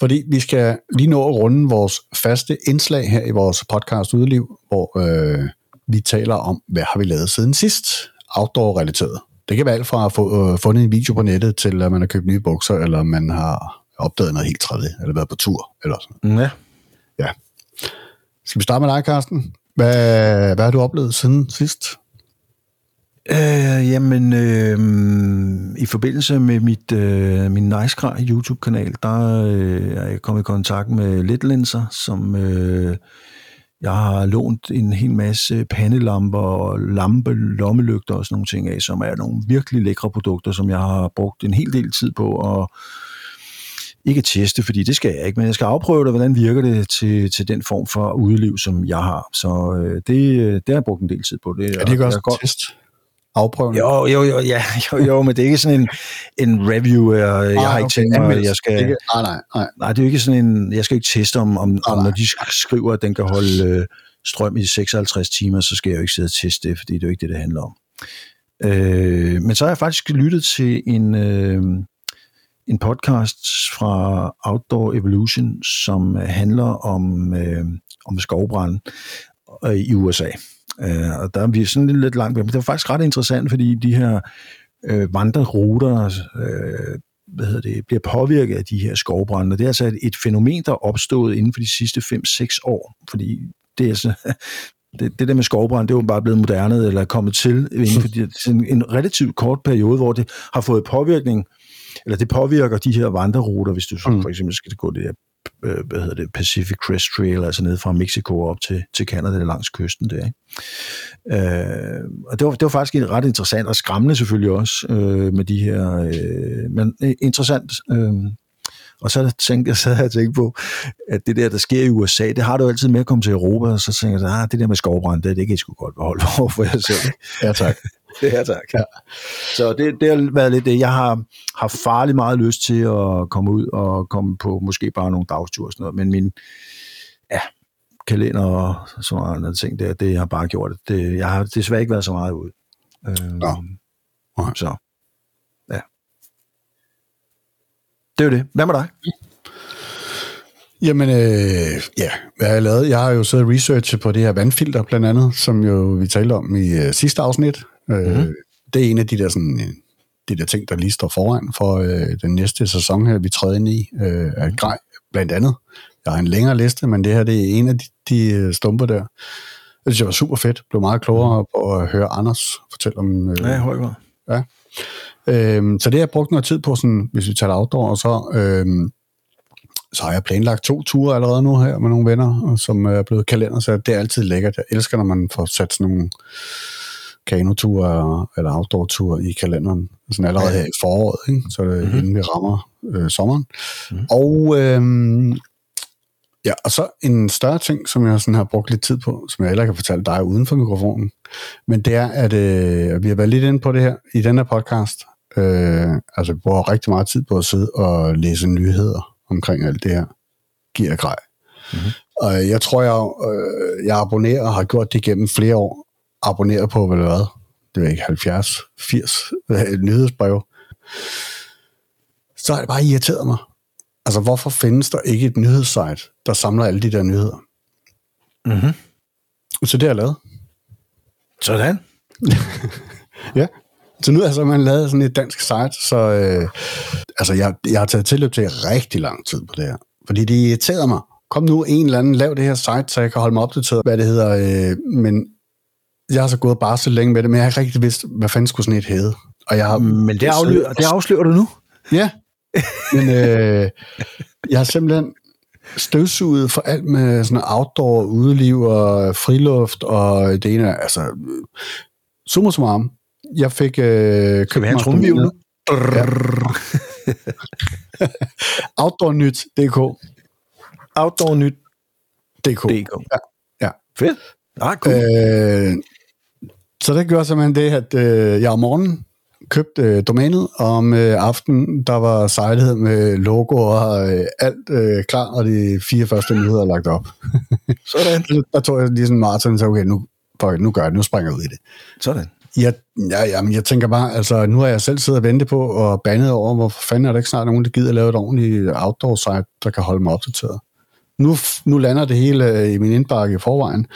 Fordi vi skal lige nå at runde vores faste indslag her i vores podcast Udeliv, hvor øh, vi taler om, hvad har vi lavet siden sidst, outdoor-relateret. Det kan være alt fra at få øh, fundet en video på nettet, til at man har købt nye bukser, eller man har opdaget noget helt tredje, eller været på tur, eller sådan Ja. Ja. Skal vi starte med dig, Carsten? Hvad, hvad har du oplevet siden sidst? Øh, jamen, øh, i forbindelse med mit, øh, min Nice YouTube-kanal, der øh, er jeg kommet i kontakt med Litlenser, som øh, jeg har lånt en hel masse pandelamper og lampe, lommelygter og sådan nogle ting af, som er nogle virkelig lækre produkter, som jeg har brugt en hel del tid på at ikke at teste, fordi det skal jeg ikke, men jeg skal afprøve det, hvordan virker det til, til den form for udliv, som jeg har. Så øh, det, det har jeg brugt en del tid på. Det, er det ikke også godt test? Afprøvning? Jo, jo, jo, ja, [LAUGHS] jo, jo, men det er ikke sådan en, en review, jeg, jeg ah, har ikke okay, tænkt mig, at jeg skal... Ikke, ah, nej, nej. Nej, det er jo ikke sådan en... Jeg skal ikke teste, om, om, ah, om når de skriver, at den kan holde øh, strøm i 56 timer, så skal jeg jo ikke sidde og teste det, fordi det er jo ikke det, det handler om. Øh, men så har jeg faktisk lyttet til en, øh, en podcast fra Outdoor Evolution, som handler om, øh, om skovbrand øh, i USA. Øh, og der er vi sådan lidt langt men det var faktisk ret interessant, fordi de her øh, vandreruter, øh, hvad hedder det, bliver påvirket af de her skovbrænde. Det er altså et, et fænomen, der er opstået inden for de sidste 5-6 år, fordi det er altså, [LAUGHS] det, det der med skovbrand, det er jo bare blevet moderne eller kommet til inden for de, [LAUGHS] en, en relativt kort periode, hvor det har fået påvirkning, eller det påvirker de her vandreruter, hvis du mm. for eksempel skal gå det øh, Øh, hvad hedder det, Pacific Crest Trail, altså ned fra Mexico op til, til Canada langs kysten der. Ikke? Øh, og det var, det var faktisk ret interessant og skræmmende selvfølgelig også øh, med de her, øh, men øh, interessant. Øh, og så tænkte jeg, så havde jeg tænkt på, at det der, der sker i USA, det har du altid med at komme til Europa, og så tænker jeg, ah, det der med skovbrand, det, det kan jeg sgu godt beholde for jer selv. ja, tak. [LAUGHS] ja, tak. Ja. Så det, det har været lidt det. Jeg har, har farligt meget lyst til at komme ud og komme på måske bare nogle dagsture og sådan noget, men min ja, kalender og sådan andre ting, det, det har bare gjort det. Jeg har desværre ikke været så meget ude. Øh, ja. Så, ja. Det er jo det. Hvad med dig? Jamen, øh, ja, hvad har jeg lavet? Jeg har jo siddet og researchet på det her vandfilter, blandt andet, som jo vi talte om i øh, sidste afsnit. Mm-hmm. det er en af de der, sådan, øh, de der ting, der lige står foran for øh, den næste sæson her, vi træder ind i, øh, af mhm. grej, blandt andet. Jeg har en længere liste, men det her det er en af de, de øh, stumper der. Det synes jeg var super fedt. Blev meget klogere mhm. på at høre Anders fortælle om... Øh, ja, høj Ja. Øhm, så det har jeg brugt noget tid på, sådan, hvis vi tager outdoor, og så, øhm, så har jeg planlagt to ture allerede nu her med nogle venner, som er blevet kalender, så det er altid lækkert. Jeg elsker, når man får sat sådan nogle kanotur eller outdoor-tur i kalenderen, sådan allerede her i foråret, ikke? så det, mm-hmm. inden vi rammer øh, sommeren. Mm-hmm. Og, øh, ja, og så en større ting, som jeg sådan har brugt lidt tid på, som jeg heller kan fortælle dig uden for mikrofonen, men det er, at øh, vi har været lidt inde på det her i den her podcast. Øh, altså, vi bruger rigtig meget tid på at sidde og læse nyheder omkring alt det her giver grej. Mm-hmm. Og jeg tror, jeg, øh, jeg abonnerer og har gjort det gennem flere år, abonneret på, hvad det var, det er ikke 70, 80 nyhedsbreve, så har det bare irriteret mig. Altså, hvorfor findes der ikke et nyhedssite, der samler alle de der nyheder? Mm-hmm. Så det har jeg lavet. Sådan. [LAUGHS] ja. Så nu har jeg simpelthen lavet sådan et dansk site, så øh, altså jeg, jeg har taget tilløb til rigtig lang tid på det her. Fordi det irriterede mig. Kom nu en eller anden, lav det her site, så jeg kan holde mig opdateret, hvad det hedder. Øh, men jeg har så gået bare så længe med det, men jeg har ikke rigtig vidst, hvad fanden skulle sådan et hedde. Og jeg har, men det afslører, det afslører du nu? Ja, men øh, jeg har simpelthen støvsuget for alt med sådan outdoor, udeliv og friluft og det ene, altså summa summarum, jeg fik øh, købt mig trumvivl nu? Ja. [LAUGHS] Outdoornyt.dk Outdoornyt.dk Ja. ja. Fedt. Ah, cool. øh, så det gjorde simpelthen det, at øh, jeg om morgenen købte øh, domænet, og om øh, aftenen, der var sejlighed med logo og øh, alt øh, klar, og de fire første nyheder er lagt op. [LAUGHS] Sådan. der tog jeg lige sådan Martin sagde, okay, nu, fuck, nu gør jeg det, nu springer jeg ud i det. Sådan. Jeg, ja, ja, men jeg tænker bare, altså nu har jeg selv siddet og ventet på og bandet over, hvorfor fanden er der ikke snart nogen, der gider at lave et ordentligt outdoor site, der kan holde mig opdateret nu, nu lander det hele øh, i min indbakke i forvejen.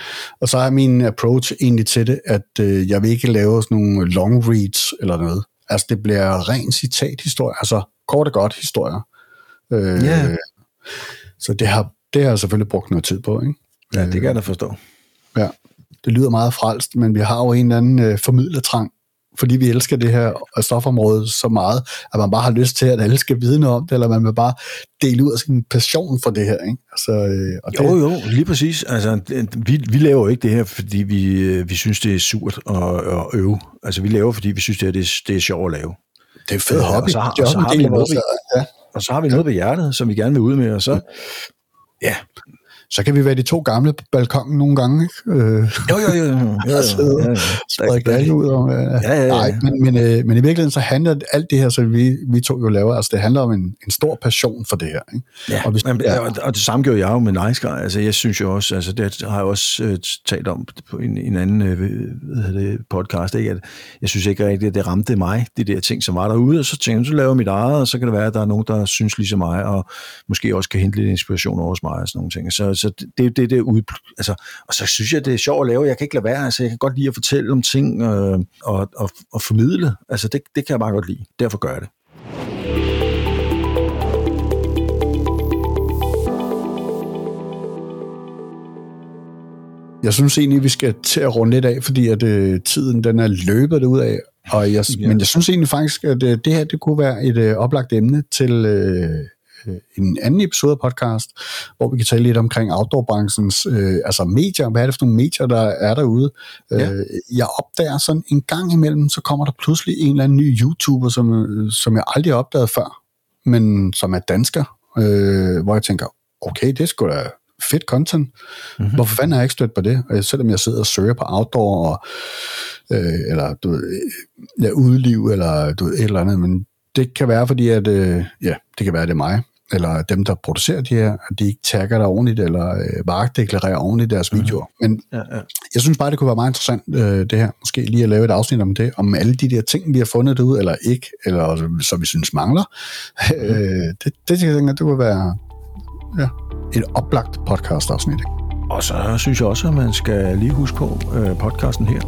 Og så er min approach egentlig til det, at øh, jeg vil ikke lave sådan nogle long reads eller noget. Altså det bliver ren citathistorie, altså kort og godt historier. Øh, yeah. Så det har, det har jeg selvfølgelig brugt noget tid på. Ikke? Ja, det kan jeg da forstå. Ja, det lyder meget frelst, men vi har jo en eller anden øh, formidlertrang fordi vi elsker det her stofområde så meget, at man bare har lyst til, at alle skal vide noget om det, eller man vil bare dele ud af sin passion for det her. Ikke? Altså, øh, og jo, det... jo, lige præcis. Altså, vi, vi laver jo ikke det her, fordi vi, øh, vi synes, det er surt at, at øve. Altså, vi laver, fordi vi synes, det er, det, det er sjovt at lave. Det er fedt hobby. Og så, har, og så har vi noget, ja. og så har vi noget på hjertet, som vi gerne vil ud med, og så, ja, så kan vi være de to gamle på balkongen nogle gange, ikke? Øh, jo, jo, jo. jo, jo, jo, jo. jo. ud om... Øh, ja, ja, ja. Nej, men, men, øh, men i virkeligheden så handler alt det her, som vi, vi to jo laver, altså det handler om en, en stor passion for det her. Ikke? Ja, og, hvis, men, ja. og, og det samme gjorde jeg jo med Nice Guy. Altså jeg synes jo også, altså det har jeg også øh, talt om på en, en anden øh, hvad det, podcast, ikke? at jeg synes ikke rigtigt, at det ramte mig, de der ting, som var derude, og så tænkte jeg, så laver mit eget, og så kan det være, at der er nogen, der synes ligesom mig, og måske også kan hente lidt inspiration over hos mig og sådan nogle ting. Så så det, det, det ud, altså, og så synes jeg, det er sjovt at lave. Jeg kan ikke lade være, altså, jeg kan godt lide at fortælle om ting øh, og, og, og formidle. Altså, det, det kan jeg bare godt lide. Derfor gør jeg det. Jeg synes egentlig, vi skal til at runde lidt af, fordi at øh, tiden den er løbet ud af. Og jeg, ja. Men jeg synes egentlig faktisk, at øh, det her det kunne være et øh, oplagt emne til øh, en anden episode af podcast, hvor vi kan tale lidt omkring outdoorbranchens øh, altså medier. Hvad er det for nogle medier, der er derude? Ja. Øh, jeg opdager sådan en gang imellem, så kommer der pludselig en eller anden ny YouTuber, som, som jeg aldrig har opdaget før, men som er dansker, øh, hvor jeg tænker, okay, det skulle da fedt content. Mm-hmm. Hvorfor fanden har jeg ikke stødt på det? Selvom jeg sidder og søger på outdoor, og, øh, eller du ja, udliv, eller du et eller andet, men det kan være, fordi at, øh, ja, det kan være, det er mig, eller dem, der producerer de her, at de ikke tagger dig ordentligt, eller øh, varedeklarerer ordentligt deres mm-hmm. videoer. Men ja, ja. jeg synes bare, det kunne være meget interessant, øh, det her, måske lige at lave et afsnit om det, om alle de der ting, vi har fundet derude, eller ikke, eller som vi synes mangler. Mm. [LAUGHS] øh, det, det, jeg tænker, det kunne være, ja, et oplagt podcast-afsnit. Og så synes jeg også, at man skal lige huske på øh, podcasten her.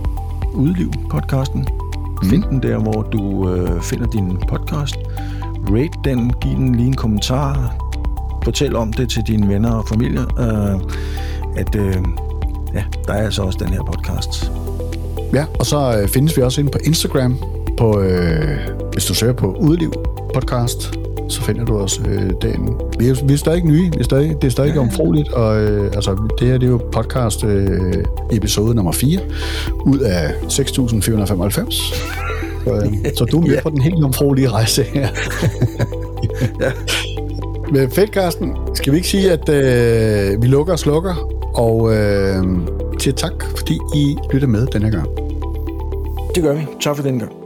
Udliv-podcasten. Mm. Find den der, hvor du øh, finder din podcast. Rate den, giv den lige en kommentar. Fortæl om det til dine venner og familie. Øh, at øh, ja, der er altså også den her podcast. Ja, og så øh, findes vi også inde på Instagram, på, øh, hvis du søger på Udliv podcast, så finder du os øh, derinde. Vi er, vi er stadig nye, vi er stadig, det er stadig ja. omfroligt, og øh, altså, det her det er jo podcast øh, episode nummer 4 ud af 6.495. Så, øh, [LAUGHS] så du er med ja. på den helt omfrolige rejse her. ja. [LAUGHS] Men fedt, Carsten. Skal vi ikke sige, at øh, vi lukker og slukker, og øh, siger tak, fordi I lytter med denne gang. Det gør vi. Tak for den gang.